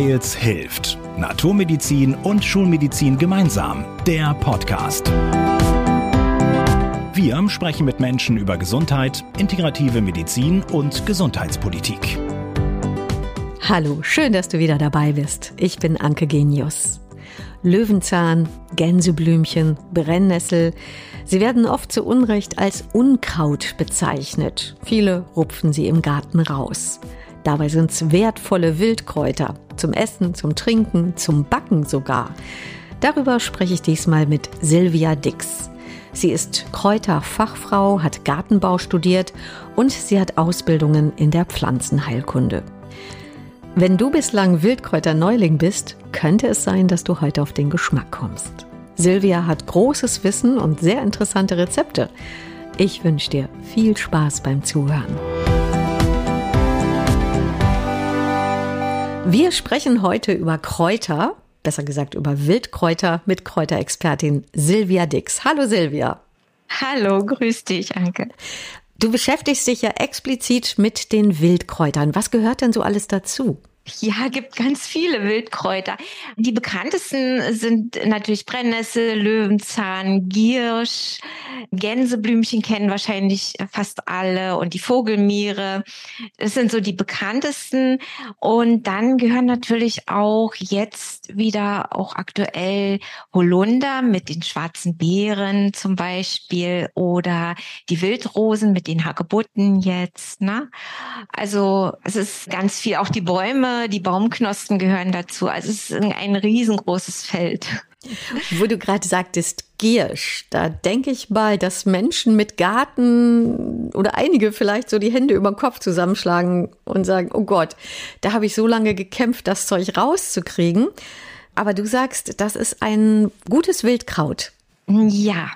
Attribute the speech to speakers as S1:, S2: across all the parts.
S1: Heils hilft. Naturmedizin und Schulmedizin gemeinsam. Der Podcast. Wir sprechen mit Menschen über Gesundheit, integrative Medizin und Gesundheitspolitik.
S2: Hallo, schön, dass du wieder dabei bist. Ich bin Anke Genius. Löwenzahn, Gänseblümchen, Brennnessel, sie werden oft zu Unrecht als Unkraut bezeichnet. Viele rupfen sie im Garten raus. Dabei sind es wertvolle Wildkräuter. Zum Essen, zum Trinken, zum Backen sogar. Darüber spreche ich diesmal mit Silvia Dix. Sie ist Kräuterfachfrau, hat Gartenbau studiert und sie hat Ausbildungen in der Pflanzenheilkunde. Wenn du bislang Wildkräuter-Neuling bist, könnte es sein, dass du heute auf den Geschmack kommst. Silvia hat großes Wissen und sehr interessante Rezepte. Ich wünsche dir viel Spaß beim Zuhören. Wir sprechen heute über Kräuter, besser gesagt über Wildkräuter mit Kräuterexpertin Silvia Dix. Hallo Silvia.
S3: Hallo, grüß dich, Anke.
S2: Du beschäftigst dich ja explizit mit den Wildkräutern. Was gehört denn so alles dazu?
S3: Ja, gibt ganz viele Wildkräuter. Die bekanntesten sind natürlich Brennnessel, Löwenzahn, Giersch, Gänseblümchen kennen wahrscheinlich fast alle und die Vogelmiere. Das sind so die bekanntesten. Und dann gehören natürlich auch jetzt wieder auch aktuell Holunder mit den schwarzen Beeren zum Beispiel oder die Wildrosen mit den Hagebutten jetzt. Ne? Also es ist ganz viel, auch die Bäume die Baumknospen gehören dazu. Also es ist ein riesengroßes Feld.
S2: Wo du gerade sagtest, Giersch, da denke ich mal, dass Menschen mit Garten oder einige vielleicht so die Hände über den Kopf zusammenschlagen und sagen, oh Gott, da habe ich so lange gekämpft, das Zeug rauszukriegen. Aber du sagst, das ist ein gutes Wildkraut.
S3: Ja,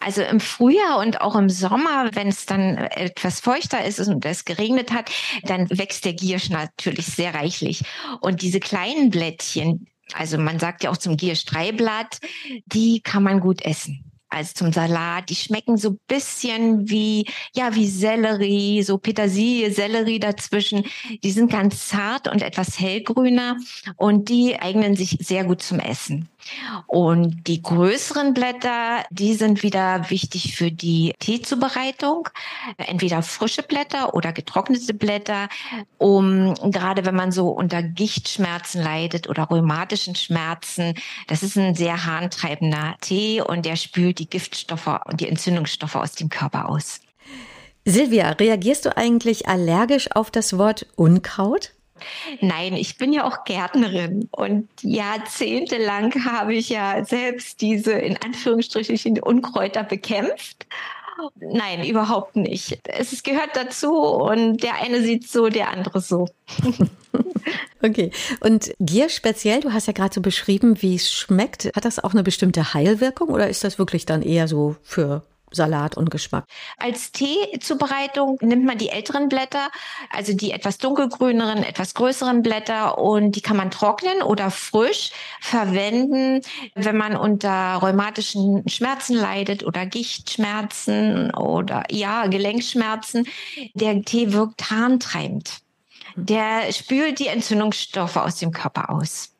S3: also im Frühjahr und auch im Sommer, wenn es dann etwas feuchter ist und es geregnet hat, dann wächst der Giersch natürlich sehr reichlich. Und diese kleinen Blättchen, also man sagt ja auch zum Gierstreiblatt, die kann man gut essen als zum Salat. Die schmecken so bisschen wie, ja, wie Sellerie, so Petersilie, Sellerie dazwischen. Die sind ganz zart und etwas hellgrüner und die eignen sich sehr gut zum Essen. Und die größeren Blätter, die sind wieder wichtig für die Teezubereitung. Entweder frische Blätter oder getrocknete Blätter, um gerade wenn man so unter Gichtschmerzen leidet oder rheumatischen Schmerzen, das ist ein sehr harntreibender Tee und der spült die Giftstoffe und die Entzündungsstoffe aus dem Körper aus.
S2: Silvia, reagierst du eigentlich allergisch auf das Wort Unkraut?
S3: Nein, ich bin ja auch Gärtnerin und jahrzehntelang habe ich ja selbst diese in Anführungsstrichen Unkräuter bekämpft. Nein, überhaupt nicht. Es gehört dazu und der eine sieht so, der andere so.
S2: okay. Und dir speziell, du hast ja gerade so beschrieben, wie es schmeckt. Hat das auch eine bestimmte Heilwirkung oder ist das wirklich dann eher so für Salat und Geschmack.
S3: Als Teezubereitung nimmt man die älteren Blätter, also die etwas dunkelgrüneren, etwas größeren Blätter und die kann man trocknen oder frisch verwenden, wenn man unter rheumatischen Schmerzen leidet oder Gichtschmerzen oder ja, Gelenkschmerzen. Der Tee wirkt harntreibend. Der spült die Entzündungsstoffe aus dem Körper aus.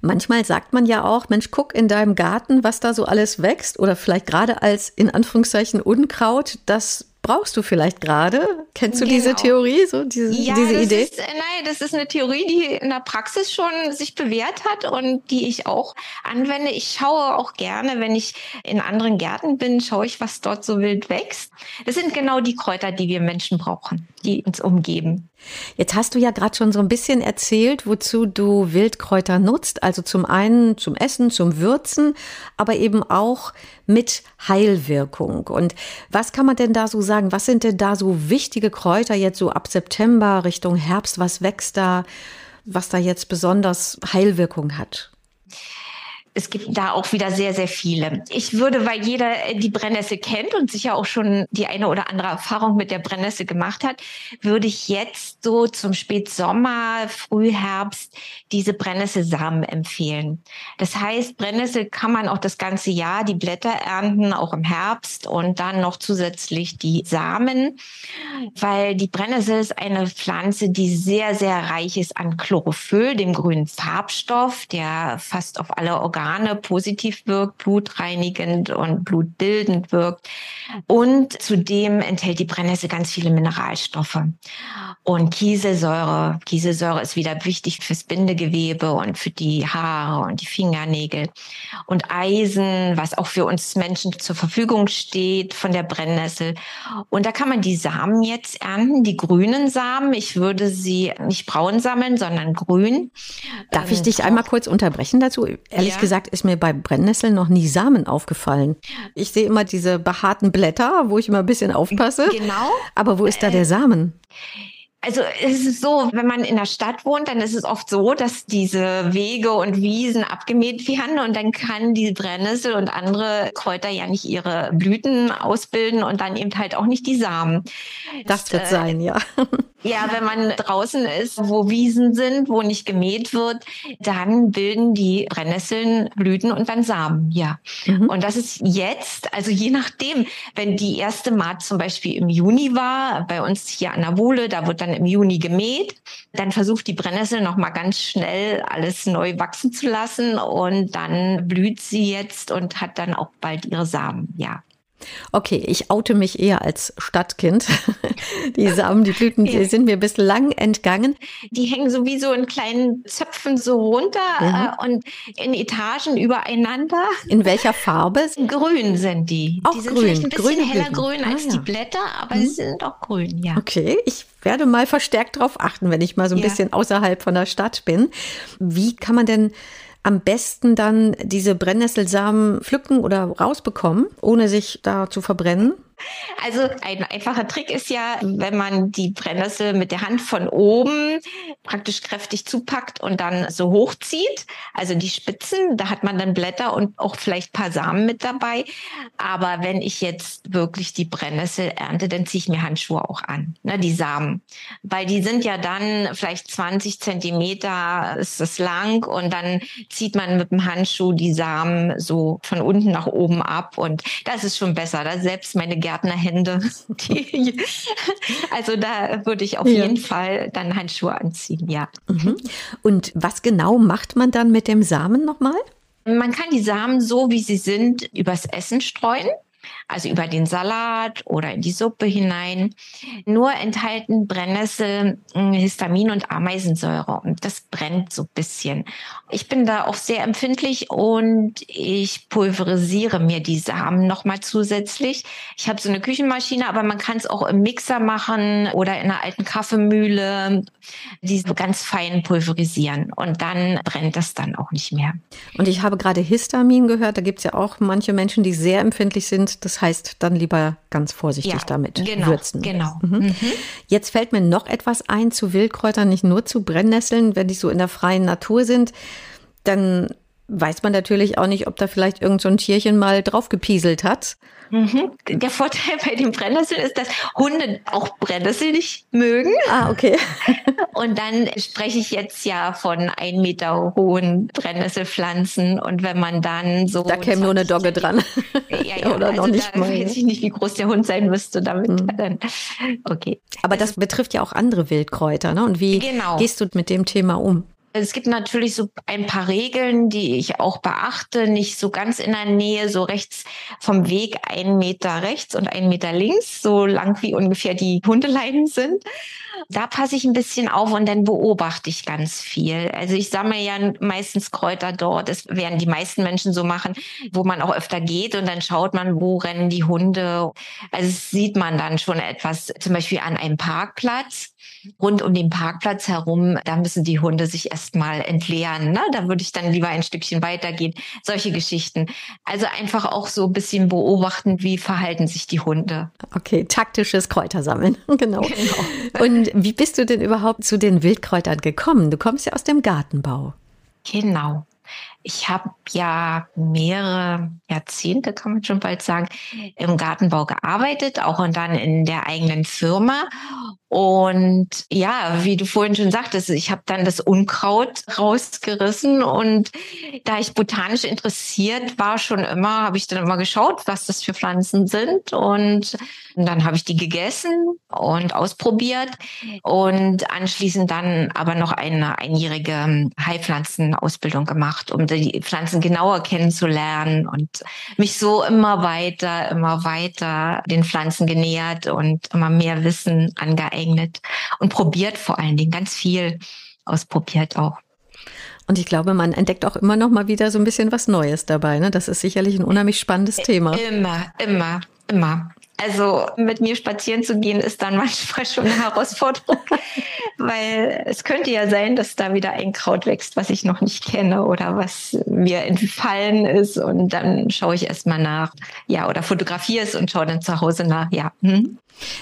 S2: Manchmal sagt man ja auch, Mensch, guck in deinem Garten, was da so alles wächst oder vielleicht gerade als in Anführungszeichen Unkraut, das brauchst du vielleicht gerade. Kennst du genau. diese Theorie, so diese, ja, diese Idee?
S3: Ist, äh, nein, das ist eine Theorie, die in der Praxis schon sich bewährt hat und die ich auch anwende. Ich schaue auch gerne, wenn ich in anderen Gärten bin, schaue ich, was dort so wild wächst. Das sind genau die Kräuter, die wir Menschen brauchen, die uns umgeben.
S2: Jetzt hast du ja gerade schon so ein bisschen erzählt, wozu du Wildkräuter nutzt. Also zum einen zum Essen, zum Würzen, aber eben auch mit Heilwirkung. Und was kann man denn da so sagen? Was sind denn da so wichtige Kräuter jetzt so ab September Richtung Herbst? Was wächst da, was da jetzt besonders Heilwirkung hat?
S3: Es gibt da auch wieder sehr, sehr viele. Ich würde, weil jeder die Brennnessel kennt und sicher auch schon die eine oder andere Erfahrung mit der Brennnessel gemacht hat, würde ich jetzt so zum Spätsommer, Frühherbst diese Brennnesselsamen empfehlen. Das heißt, Brennnessel kann man auch das ganze Jahr die Blätter ernten, auch im Herbst und dann noch zusätzlich die Samen, weil die Brennnessel ist eine Pflanze, die sehr, sehr reich ist an Chlorophyll, dem grünen Farbstoff, der fast auf alle Organe positiv wirkt, blutreinigend und blutbildend wirkt. Und zudem enthält die Brennnessel ganz viele Mineralstoffe. Und Kieselsäure, Kieselsäure ist wieder wichtig fürs Bindegewebe und für die Haare und die Fingernägel. Und Eisen, was auch für uns Menschen zur Verfügung steht von der Brennnessel. Und da kann man die Samen jetzt ernten, die grünen Samen. Ich würde sie nicht braun sammeln, sondern grün.
S2: Darf ich ähm, dich einmal kurz unterbrechen dazu? Ehrlich ja. gesagt ist mir bei Brennnesseln noch nie Samen aufgefallen. Ich sehe immer diese behaarten Blätter, wo ich immer ein bisschen aufpasse. Genau. Aber wo ist da der Samen?
S3: Also es ist so, wenn man in der Stadt wohnt, dann ist es oft so, dass diese Wege und Wiesen abgemäht werden und dann kann die Brennnessel und andere Kräuter ja nicht ihre Blüten ausbilden und dann eben halt auch nicht die Samen.
S2: Das wird äh, sein, ja.
S3: Ja, wenn man draußen ist, wo Wiesen sind, wo nicht gemäht wird, dann bilden die Brennnesseln Blüten und dann Samen, ja. Mhm. Und das ist jetzt, also je nachdem, wenn die erste Maat zum Beispiel im Juni war, bei uns hier an der Wohle, da wird dann im Juni gemäht, dann versucht die Brennnessel nochmal ganz schnell alles neu wachsen zu lassen und dann blüht sie jetzt und hat dann auch bald ihre Samen, ja.
S2: Okay, ich oute mich eher als Stadtkind. Die Samen, die Blüten, die sind mir bislang entgangen.
S3: Die hängen sowieso in kleinen Zöpfen so runter ja. äh, und in Etagen übereinander.
S2: In welcher Farbe?
S3: Grün sind die.
S2: Auch
S3: die sind
S2: grün.
S3: vielleicht ein bisschen Grüne heller grün als ah, ja. die Blätter, aber mhm. sie sind auch grün, ja.
S2: Okay, ich werde mal verstärkt darauf achten, wenn ich mal so ein ja. bisschen außerhalb von der Stadt bin. Wie kann man denn am besten dann diese Brennnesselsamen pflücken oder rausbekommen, ohne sich da zu verbrennen?
S3: Also ein einfacher Trick ist ja, wenn man die Brennnessel mit der Hand von oben praktisch kräftig zupackt und dann so hochzieht, also die Spitzen, da hat man dann Blätter und auch vielleicht paar Samen mit dabei. Aber wenn ich jetzt wirklich die Brennnessel ernte, dann ziehe ich mir Handschuhe auch an, ne, die Samen. Weil die sind ja dann vielleicht 20 Zentimeter ist es lang und dann zieht man mit dem Handschuh die Samen so von unten nach oben ab und das ist schon besser. Da selbst meine Gärtnerhände. Die, also da würde ich auf ja. jeden Fall dann Handschuhe anziehen, ja.
S2: Mhm. Und was genau macht man dann mit dem Samen nochmal?
S3: Man kann die Samen so, wie sie sind, übers Essen streuen also über den Salat oder in die Suppe hinein. Nur enthalten Brennnessel hm, Histamin und Ameisensäure und das brennt so ein bisschen. Ich bin da auch sehr empfindlich und ich pulverisiere mir die Samen nochmal zusätzlich. Ich habe so eine Küchenmaschine, aber man kann es auch im Mixer machen oder in einer alten Kaffeemühle, die so ganz fein pulverisieren und dann brennt das dann auch nicht mehr.
S2: Und ich habe gerade Histamin gehört, da gibt es ja auch manche Menschen, die sehr empfindlich sind. Das heißt, dann lieber ganz vorsichtig ja, damit
S3: genau,
S2: würzen.
S3: Genau.
S2: Mhm. Mhm. Jetzt fällt mir noch etwas ein zu Wildkräutern, nicht nur zu Brennnesseln, wenn die so in der freien Natur sind. Dann weiß man natürlich auch nicht, ob da vielleicht irgend so ein Tierchen mal draufgepieselt hat.
S3: Mhm. Der Vorteil bei den Brennnesseln ist, dass Hunde auch Brennnessel nicht mögen.
S2: Ah, okay.
S3: Und dann spreche ich jetzt ja von ein Meter hohen Brennnesselpflanzen. Und wenn man dann so.
S2: Da käme nur eine Dogge dran.
S3: Ja, ja, Oder also noch nicht da mal. weiß ich nicht, wie groß der Hund sein müsste damit. Mhm. Dann, okay.
S2: Aber das betrifft ja auch andere Wildkräuter, ne? Und wie genau. gehst du mit dem Thema um?
S3: Es gibt natürlich so ein paar Regeln, die ich auch beachte. Nicht so ganz in der Nähe, so rechts vom Weg ein Meter rechts und ein Meter links, so lang wie ungefähr die Hundeleinen sind. Da passe ich ein bisschen auf und dann beobachte ich ganz viel. Also ich sammle ja meistens Kräuter dort. Das werden die meisten Menschen so machen, wo man auch öfter geht und dann schaut man, wo rennen die Hunde. Also sieht man dann schon etwas, zum Beispiel an einem Parkplatz rund um den Parkplatz herum, da müssen die Hunde sich erstmal entleeren. Ne? Da würde ich dann lieber ein Stückchen weitergehen. Solche Geschichten. Also einfach auch so ein bisschen beobachten, wie verhalten sich die Hunde.
S2: Okay, taktisches Kräutersammeln. genau. genau. Und wie bist du denn überhaupt zu den Wildkräutern gekommen? Du kommst ja aus dem Gartenbau.
S3: Genau. Ich habe ja mehrere Jahrzehnte, kann man schon bald sagen, im Gartenbau gearbeitet, auch und dann in der eigenen Firma. Und ja, wie du vorhin schon sagtest, ich habe dann das Unkraut rausgerissen und da ich botanisch interessiert war schon immer, habe ich dann immer geschaut, was das für Pflanzen sind und dann habe ich die gegessen und ausprobiert und anschließend dann aber noch eine einjährige Heilpflanzenausbildung gemacht, um die Pflanzen genauer kennenzulernen und mich so immer weiter, immer weiter den Pflanzen genähert und immer mehr Wissen angeeignet und probiert vor allen Dingen ganz viel ausprobiert auch.
S2: Und ich glaube, man entdeckt auch immer noch mal wieder so ein bisschen was Neues dabei. Ne? Das ist sicherlich ein unheimlich spannendes Thema.
S3: Immer, immer, immer. Also mit mir spazieren zu gehen, ist dann manchmal schon eine Herausforderung, weil es könnte ja sein, dass da wieder ein Kraut wächst, was ich noch nicht kenne oder was mir entfallen ist. Und dann schaue ich erstmal nach, ja, oder fotografiere es und schaue dann zu Hause nach, ja. Hm.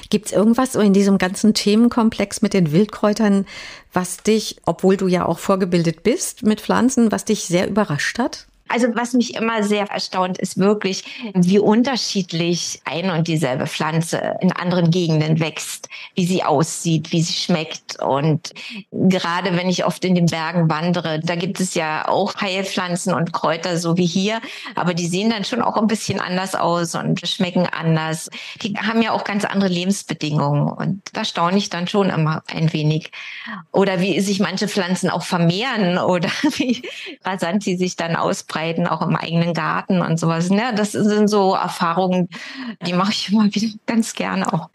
S2: Gibt es irgendwas so in diesem ganzen Themenkomplex mit den Wildkräutern, was dich, obwohl du ja auch vorgebildet bist mit Pflanzen, was dich sehr überrascht hat?
S3: Also was mich immer sehr erstaunt, ist wirklich, wie unterschiedlich ein und dieselbe Pflanze in anderen Gegenden wächst, wie sie aussieht, wie sie schmeckt. Und gerade wenn ich oft in den Bergen wandere, da gibt es ja auch Heilpflanzen und Kräuter, so wie hier, aber die sehen dann schon auch ein bisschen anders aus und schmecken anders. Die haben ja auch ganz andere Lebensbedingungen und da staune ich dann schon immer ein wenig. Oder wie sich manche Pflanzen auch vermehren oder wie rasant sie sich dann ausbreiten ausbreiten, auch im eigenen Garten und sowas. Ne? Das sind so Erfahrungen, die mache ich immer wieder ganz gerne auch.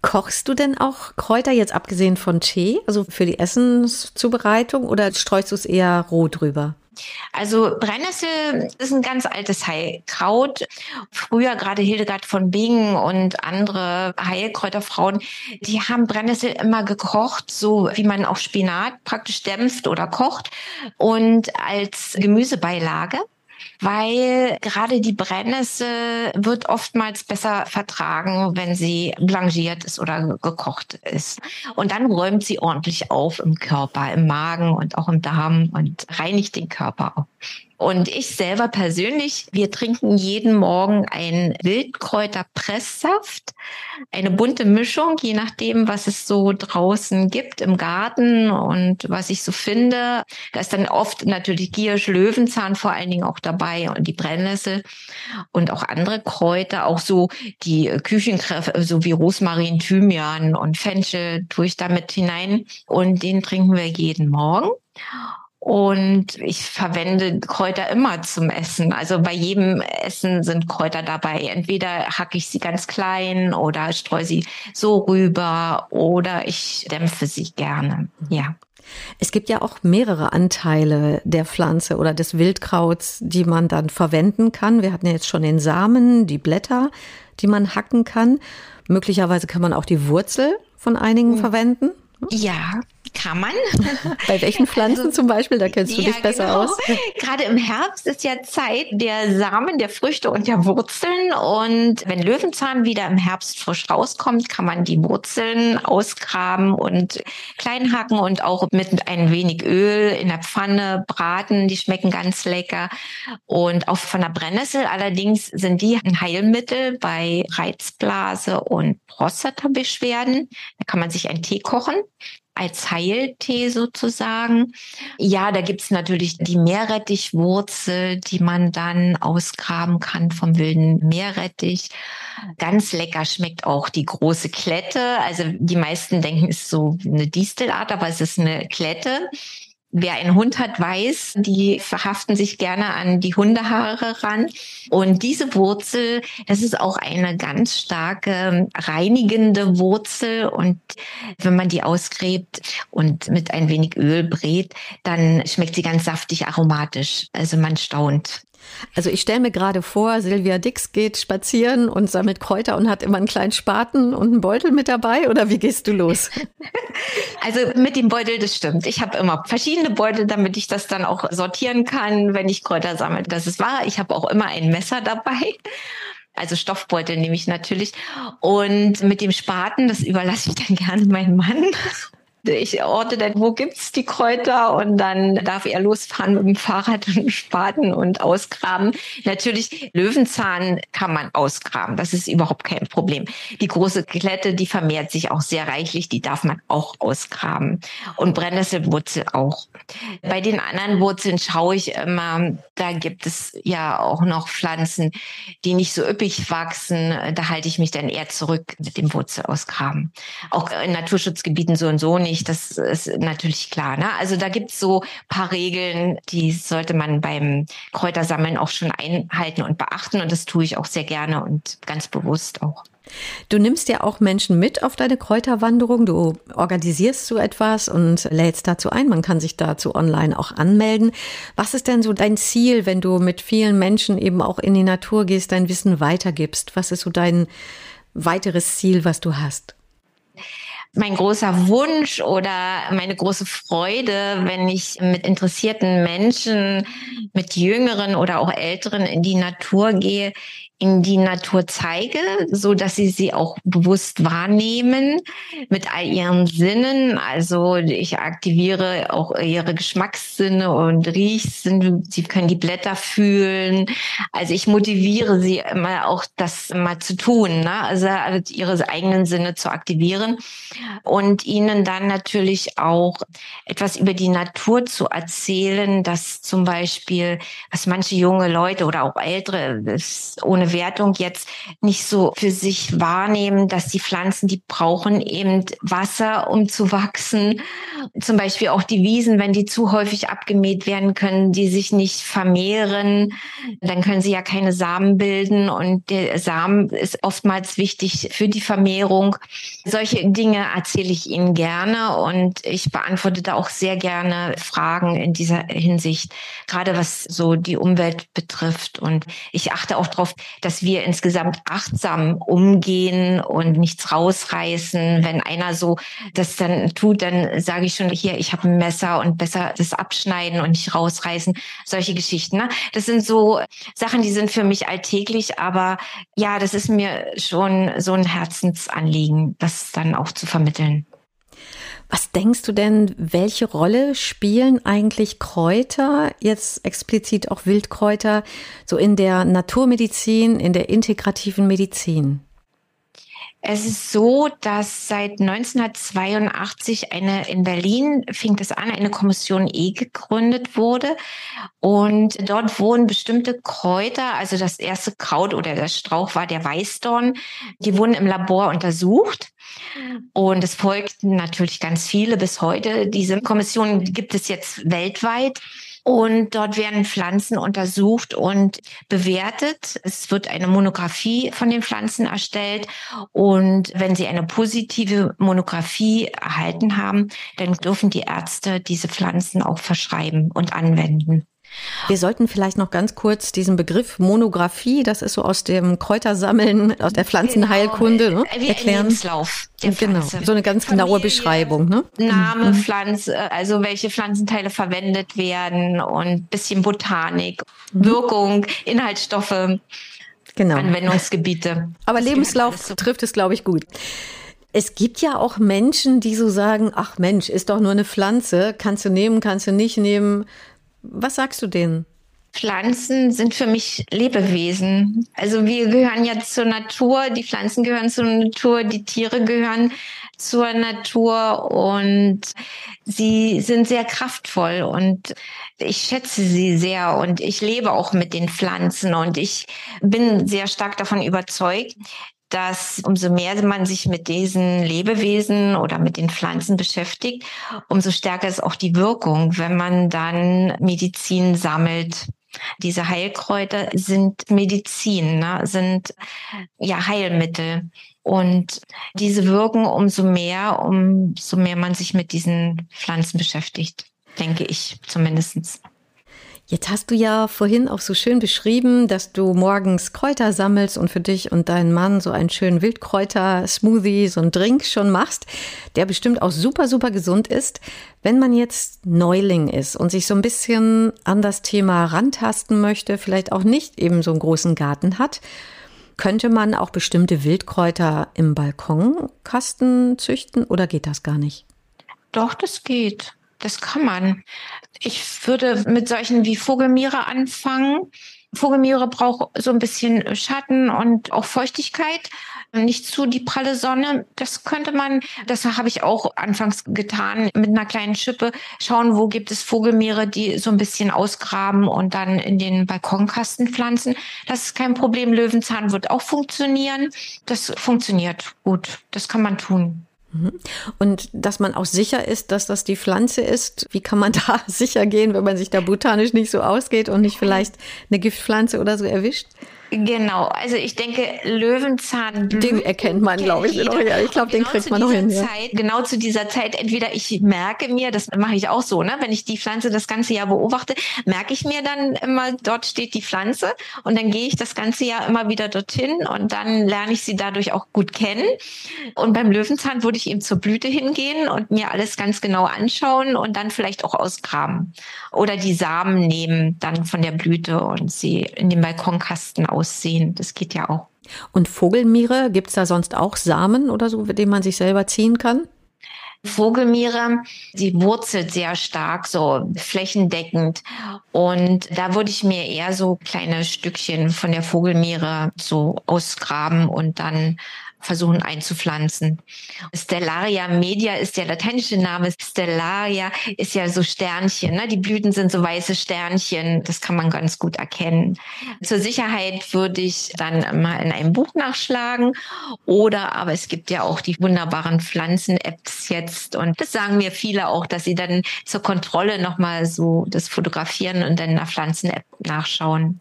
S2: Kochst du denn auch Kräuter jetzt abgesehen von Tee, also für die Essenszubereitung oder streust du es eher roh drüber?
S3: Also Brennnessel ist ein ganz altes Heilkraut. Früher gerade Hildegard von Bingen und andere Heilkräuterfrauen, die haben Brennnessel immer gekocht, so wie man auch Spinat praktisch dämpft oder kocht und als Gemüsebeilage weil gerade die Brennnessel wird oftmals besser vertragen, wenn sie blanchiert ist oder gekocht ist. Und dann räumt sie ordentlich auf im Körper, im Magen und auch im Darm und reinigt den Körper auch. Und ich selber persönlich, wir trinken jeden Morgen einen Wildkräuterpresssaft, eine bunte Mischung, je nachdem, was es so draußen gibt im Garten und was ich so finde. Da ist dann oft natürlich Giersch, Löwenzahn vor allen Dingen auch dabei und die Brennnessel und auch andere Kräuter, auch so die Küchenkräfte, so wie Rosmarin, Thymian und Fenchel tue ich damit hinein und den trinken wir jeden Morgen. Und ich verwende Kräuter immer zum Essen. Also bei jedem Essen sind Kräuter dabei. Entweder hacke ich sie ganz klein oder streue sie so rüber oder ich dämpfe sie gerne. Ja.
S2: Es gibt ja auch mehrere Anteile der Pflanze oder des Wildkrauts, die man dann verwenden kann. Wir hatten ja jetzt schon den Samen, die Blätter, die man hacken kann. Möglicherweise kann man auch die Wurzel von einigen mhm. verwenden.
S3: Ja, kann man.
S2: Bei welchen Pflanzen also, zum Beispiel? Da kennst du ja, dich besser genau. aus.
S3: Gerade im Herbst ist ja Zeit der Samen, der Früchte und der Wurzeln. Und wenn Löwenzahn wieder im Herbst frisch rauskommt, kann man die Wurzeln ausgraben und klein hacken und auch mit ein wenig Öl in der Pfanne braten. Die schmecken ganz lecker. Und auch von der Brennnessel allerdings sind die ein Heilmittel bei Reizblase und Prostata-Beschwerden. Da kann man sich einen Tee kochen als Heiltee sozusagen. Ja, da gibt's natürlich die Meerrettichwurzel, die man dann ausgraben kann vom wilden Meerrettich. Ganz lecker schmeckt auch die große Klette. Also die meisten denken, es ist so eine Distelart, aber es ist eine Klette. Wer einen Hund hat, weiß, die verhaften sich gerne an die Hundehaare ran. Und diese Wurzel, das ist auch eine ganz starke reinigende Wurzel. Und wenn man die ausgräbt und mit ein wenig Öl brät, dann schmeckt sie ganz saftig aromatisch. Also man staunt.
S2: Also ich stelle mir gerade vor, Silvia Dix geht spazieren und sammelt Kräuter und hat immer einen kleinen Spaten und einen Beutel mit dabei oder wie gehst du los?
S3: Also mit dem Beutel, das stimmt. Ich habe immer verschiedene Beutel, damit ich das dann auch sortieren kann, wenn ich Kräuter sammle. Das ist wahr. Ich habe auch immer ein Messer dabei. Also Stoffbeutel nehme ich natürlich. Und mit dem Spaten, das überlasse ich dann gerne meinem Mann Ich orte dann, wo gibt's die Kräuter? Und dann darf er losfahren mit dem Fahrrad und Spaten und ausgraben. Natürlich, Löwenzahn kann man ausgraben. Das ist überhaupt kein Problem. Die große Klette, die vermehrt sich auch sehr reichlich. Die darf man auch ausgraben. Und Brennnesselwurzel auch. Bei den anderen Wurzeln schaue ich immer, da gibt es ja auch noch Pflanzen, die nicht so üppig wachsen. Da halte ich mich dann eher zurück mit dem Wurzelausgraben. Auch in Naturschutzgebieten so und so nicht. Das ist natürlich klar. Ne? Also da gibt es so paar Regeln, die sollte man beim Kräutersammeln auch schon einhalten und beachten. Und das tue ich auch sehr gerne und ganz bewusst auch.
S2: Du nimmst ja auch Menschen mit auf deine Kräuterwanderung. Du organisierst so etwas und lädst dazu ein. Man kann sich dazu online auch anmelden. Was ist denn so dein Ziel, wenn du mit vielen Menschen eben auch in die Natur gehst, dein Wissen weitergibst? Was ist so dein weiteres Ziel, was du hast?
S3: Mein großer Wunsch oder meine große Freude, wenn ich mit interessierten Menschen, mit jüngeren oder auch älteren in die Natur gehe, in die Natur zeige, so dass sie sie auch bewusst wahrnehmen mit all ihren Sinnen. Also ich aktiviere auch ihre Geschmackssinne und Riechsinne. Sie können die Blätter fühlen. Also ich motiviere sie immer auch das mal zu tun, ne? also ihre eigenen Sinne zu aktivieren und ihnen dann natürlich auch etwas über die Natur zu erzählen, dass zum Beispiel, was manche junge Leute oder auch ältere, ohne Wertung jetzt nicht so für sich wahrnehmen, dass die Pflanzen, die brauchen eben Wasser, um zu wachsen. Zum Beispiel auch die Wiesen, wenn die zu häufig abgemäht werden, können die sich nicht vermehren. Dann können sie ja keine Samen bilden und der Samen ist oftmals wichtig für die Vermehrung. Solche Dinge erzähle ich Ihnen gerne und ich beantworte da auch sehr gerne Fragen in dieser Hinsicht, gerade was so die Umwelt betrifft. Und ich achte auch darauf, dass wir insgesamt achtsam umgehen und nichts rausreißen. Wenn einer so das dann tut, dann sage ich schon hier, ich habe ein Messer und besser das abschneiden und nicht rausreißen. Solche Geschichten. Ne? Das sind so Sachen, die sind für mich alltäglich, aber ja, das ist mir schon so ein Herzensanliegen, das dann auch zu vermitteln.
S2: Was denkst du denn, welche Rolle spielen eigentlich Kräuter, jetzt explizit auch Wildkräuter, so in der Naturmedizin, in der integrativen Medizin?
S3: Es ist so, dass seit 1982 eine in Berlin fing das an, eine Kommission E gegründet wurde und dort wurden bestimmte Kräuter, also das erste Kraut oder der Strauch war der Weißdorn, die wurden im Labor untersucht und es folgten natürlich ganz viele bis heute. Diese Kommission gibt es jetzt weltweit. Und dort werden Pflanzen untersucht und bewertet. Es wird eine Monographie von den Pflanzen erstellt. Und wenn Sie eine positive Monographie erhalten haben, dann dürfen die Ärzte diese Pflanzen auch verschreiben und anwenden.
S2: Wir sollten vielleicht noch ganz kurz diesen Begriff Monographie, das ist so aus dem Kräutersammeln, aus der Pflanzenheilkunde,
S3: genau, ne, erklären. Lebenslauf
S2: der genau, so eine ganz Familie, genaue Beschreibung. Ne?
S3: Name, mhm. Pflanze, also welche Pflanzenteile verwendet werden und bisschen Botanik, mhm. Wirkung, Inhaltsstoffe, genau. Anwendungsgebiete.
S2: Aber das Lebenslauf so. trifft es, glaube ich, gut. Es gibt ja auch Menschen, die so sagen, ach Mensch, ist doch nur eine Pflanze, kannst du nehmen, kannst du nicht nehmen. Was sagst du denen?
S3: Pflanzen sind für mich Lebewesen. Also wir gehören ja zur Natur, die Pflanzen gehören zur Natur, die Tiere gehören zur Natur und sie sind sehr kraftvoll und ich schätze sie sehr und ich lebe auch mit den Pflanzen und ich bin sehr stark davon überzeugt, dass umso mehr man sich mit diesen Lebewesen oder mit den Pflanzen beschäftigt, umso stärker ist auch die Wirkung, wenn man dann Medizin sammelt. Diese Heilkräuter sind Medizin, ne? sind ja Heilmittel. Und diese wirken umso mehr, umso mehr man sich mit diesen Pflanzen beschäftigt, denke ich zumindestens.
S2: Jetzt hast du ja vorhin auch so schön beschrieben, dass du morgens Kräuter sammelst und für dich und deinen Mann so einen schönen Wildkräuter-Smoothie, so einen Drink schon machst, der bestimmt auch super, super gesund ist. Wenn man jetzt Neuling ist und sich so ein bisschen an das Thema rantasten möchte, vielleicht auch nicht eben so einen großen Garten hat, könnte man auch bestimmte Wildkräuter im Balkonkasten züchten oder geht das gar nicht?
S3: Doch, das geht. Das kann man. Ich würde mit solchen wie Vogelmiere anfangen. Vogelmiere braucht so ein bisschen Schatten und auch Feuchtigkeit nicht zu die pralle Sonne. Das könnte man, das habe ich auch anfangs getan, mit einer kleinen Schippe schauen, wo gibt es Vogelmeere, die so ein bisschen ausgraben und dann in den Balkonkasten pflanzen. Das ist kein Problem. Löwenzahn wird auch funktionieren. Das funktioniert gut. Das kann man tun.
S2: Mhm. Und dass man auch sicher ist, dass das die Pflanze ist, wie kann man da sicher gehen, wenn man sich da botanisch nicht so ausgeht und nicht vielleicht eine Giftpflanze oder so erwischt?
S3: Genau, also ich denke, Löwenzahn.
S2: Den erkennt man, glaube ich, noch. Ja, ich glaube, den genau kriegt man noch hin.
S3: Zeit, ja. Genau zu dieser Zeit, entweder ich merke mir, das mache ich auch so, ne? Wenn ich die Pflanze das ganze Jahr beobachte, merke ich mir dann immer, dort steht die Pflanze und dann gehe ich das ganze Jahr immer wieder dorthin und dann lerne ich sie dadurch auch gut kennen. Und beim Löwenzahn würde ich eben zur Blüte hingehen und mir alles ganz genau anschauen und dann vielleicht auch ausgraben. Oder die Samen nehmen dann von der Blüte und sie in den Balkonkasten aussehen. Das geht ja auch.
S2: Und Vogelmiere, gibt es da sonst auch Samen oder so, mit denen man sich selber ziehen kann?
S3: Vogelmiere, die wurzelt sehr stark, so flächendeckend. Und da würde ich mir eher so kleine Stückchen von der Vogelmiere so ausgraben und dann versuchen einzupflanzen. Stellaria media ist der lateinische Name. Stellaria ist ja so Sternchen. Ne? Die Blüten sind so weiße Sternchen. Das kann man ganz gut erkennen. Zur Sicherheit würde ich dann mal in einem Buch nachschlagen. Oder aber es gibt ja auch die wunderbaren Pflanzen-Apps jetzt. Und das sagen mir viele auch, dass sie dann zur Kontrolle nochmal so das fotografieren und dann in der Pflanzen-App nachschauen.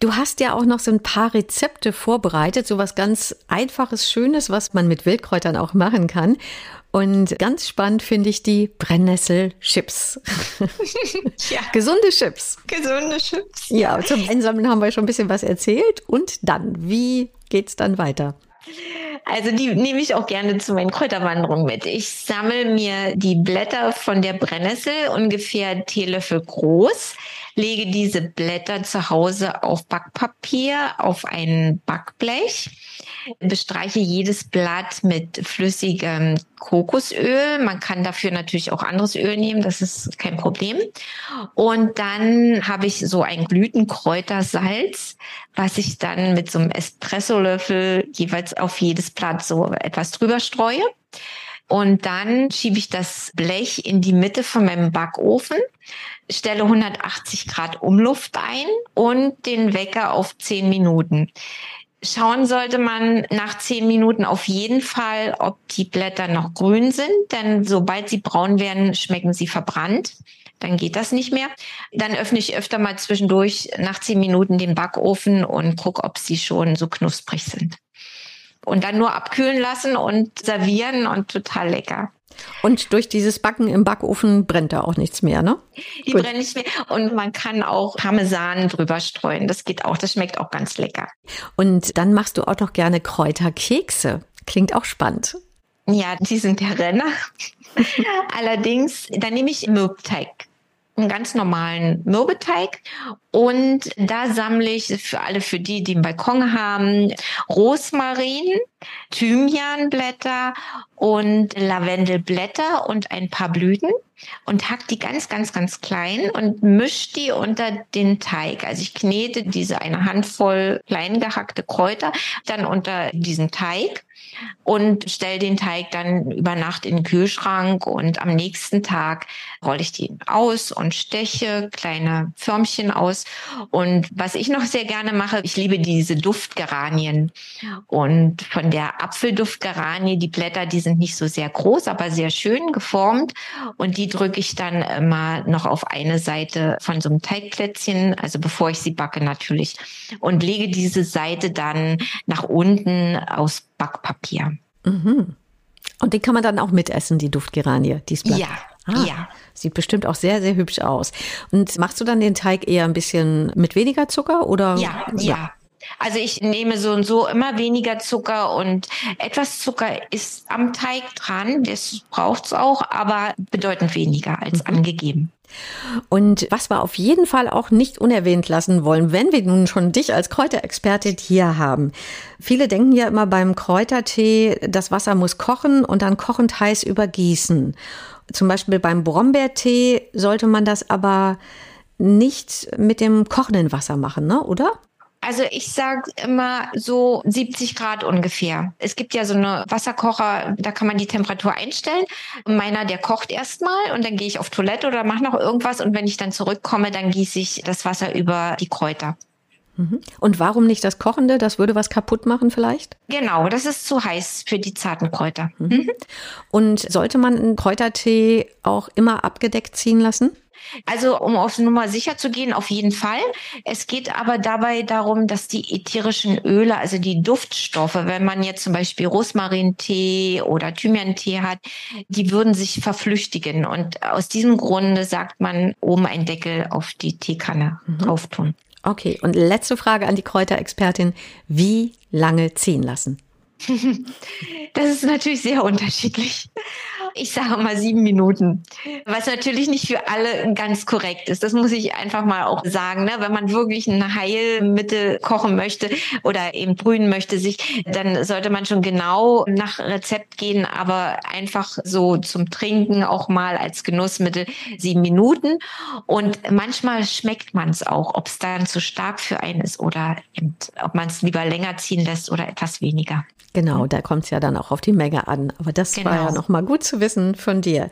S2: Du hast ja auch noch so ein paar Rezepte vorbereitet, so was ganz einfaches, schönes, was man mit Wildkräutern auch machen kann. Und ganz spannend finde ich die Brennnessel-Chips. ja. Gesunde Chips.
S3: Gesunde Chips.
S2: Ja, zum Einsammeln haben wir schon ein bisschen was erzählt. Und dann, wie geht's dann weiter?
S3: Also die nehme ich auch gerne zu meinen Kräuterwanderungen mit. Ich sammle mir die Blätter von der Brennnessel, ungefähr Teelöffel groß, lege diese Blätter zu Hause auf Backpapier, auf ein Backblech, bestreiche jedes Blatt mit flüssigem Kokosöl. Man kann dafür natürlich auch anderes Öl nehmen, das ist kein Problem. Und dann habe ich so ein Blütenkräutersalz, was ich dann mit so einem Espressolöffel jeweils auf jedes Blatt so etwas drüber streue. Und dann schiebe ich das Blech in die Mitte von meinem Backofen, stelle 180 Grad Umluft ein und den Wecker auf 10 Minuten. Schauen sollte man nach zehn Minuten auf jeden Fall, ob die Blätter noch grün sind, denn sobald sie braun werden, schmecken sie verbrannt. Dann geht das nicht mehr. Dann öffne ich öfter mal zwischendurch nach zehn Minuten den Backofen und gucke, ob sie schon so knusprig sind und dann nur abkühlen lassen und servieren und total lecker.
S2: Und durch dieses Backen im Backofen brennt da auch nichts mehr, ne?
S3: Die Gut. brennen nicht mehr. Und man kann auch Parmesan drüber streuen. Das geht auch. Das schmeckt auch ganz lecker.
S2: Und dann machst du auch noch gerne Kräuterkekse. Klingt auch spannend.
S3: Ja, die sind der Renner. Allerdings, da nehme ich Mürbteig einen ganz normalen Mürbeteig und da sammle ich für alle, für die, die einen Balkon haben, Rosmarin, Thymianblätter und Lavendelblätter und ein paar Blüten und hack die ganz, ganz, ganz klein und misch die unter den Teig. Also ich knete diese eine Handvoll klein gehackte Kräuter dann unter diesen Teig und stelle den Teig dann über Nacht in den Kühlschrank und am nächsten Tag rolle ich den aus und steche kleine Förmchen aus. Und was ich noch sehr gerne mache, ich liebe diese Duftgeranien. Und von der Apfelduftgeranie, die Blätter, die sind nicht so sehr groß, aber sehr schön geformt. Und die drücke ich dann immer noch auf eine Seite von so einem Teigplätzchen, also bevor ich sie backe natürlich. Und lege diese Seite dann nach unten aus Backpapier.
S2: Mhm. Und den kann man dann auch mitessen, die Duftgeranie, die
S3: Ja, ah, ja.
S2: Sieht bestimmt auch sehr, sehr hübsch aus. Und machst du dann den Teig eher ein bisschen mit weniger Zucker oder?
S3: Ja, ja. ja. Also ich nehme so und so immer weniger Zucker und etwas Zucker ist am Teig dran, das braucht es auch, aber bedeutend weniger als mhm. angegeben.
S2: Und was wir auf jeden Fall auch nicht unerwähnt lassen wollen, wenn wir nun schon dich als Kräuterexpertin hier haben. Viele denken ja immer beim Kräutertee, das Wasser muss kochen und dann kochend heiß übergießen. Zum Beispiel beim Brombeertee sollte man das aber nicht mit dem kochenden Wasser machen, ne? oder?
S3: Also ich sage immer so 70 Grad ungefähr. Es gibt ja so eine Wasserkocher, da kann man die Temperatur einstellen. Meiner, der kocht erstmal und dann gehe ich auf Toilette oder mache noch irgendwas und wenn ich dann zurückkomme, dann gieße ich das Wasser über die Kräuter.
S2: Mhm. Und warum nicht das Kochende? Das würde was kaputt machen vielleicht?
S3: Genau, das ist zu heiß für die zarten Kräuter. Mhm. mhm.
S2: Und sollte man einen Kräutertee auch immer abgedeckt ziehen lassen?
S3: Also um auf Nummer sicher zu gehen, auf jeden Fall. Es geht aber dabei darum, dass die ätherischen Öle, also die Duftstoffe, wenn man jetzt zum Beispiel Rosmarintee oder Thymiantee hat, die würden sich verflüchtigen. Und aus diesem Grunde sagt man, oben ein Deckel auf die Teekanne mhm. drauf tun.
S2: Okay, und letzte Frage an die Kräuterexpertin. Wie lange ziehen lassen?
S3: Das ist natürlich sehr unterschiedlich. Ich sage mal sieben Minuten, was natürlich nicht für alle ganz korrekt ist. Das muss ich einfach mal auch sagen. Ne? Wenn man wirklich ein Heilmittel kochen möchte oder eben brühen möchte, sich, dann sollte man schon genau nach Rezept gehen, aber einfach so zum Trinken auch mal als Genussmittel sieben Minuten. Und manchmal schmeckt man es auch, ob es dann zu stark für einen ist oder ob man es lieber länger ziehen lässt oder etwas weniger.
S2: Genau, da kommt es ja dann auch auf die Menge an. Aber das genau. war ja genau. nochmal gut zu wissen von dir.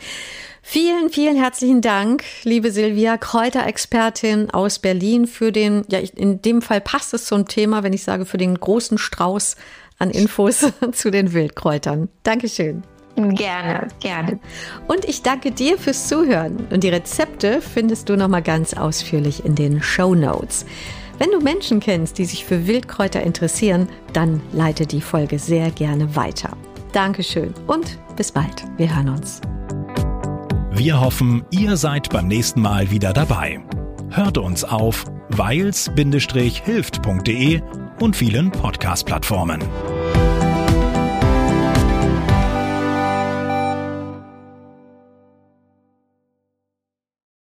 S2: Vielen, vielen herzlichen Dank, liebe Silvia, Kräuterexpertin aus Berlin, für den, ja, in dem Fall passt es zum Thema, wenn ich sage, für den großen Strauß an Infos zu den Wildkräutern. Dankeschön.
S3: Gerne, gerne.
S2: Und ich danke dir fürs Zuhören. Und die Rezepte findest du nochmal ganz ausführlich in den Show Notes. Wenn du Menschen kennst, die sich für Wildkräuter interessieren, dann leite die Folge sehr gerne weiter. Dankeschön und bis bald. Wir hören uns.
S1: Wir hoffen, ihr seid beim nächsten Mal wieder dabei. Hört uns auf weils-hilft.de und vielen Podcast-Plattformen.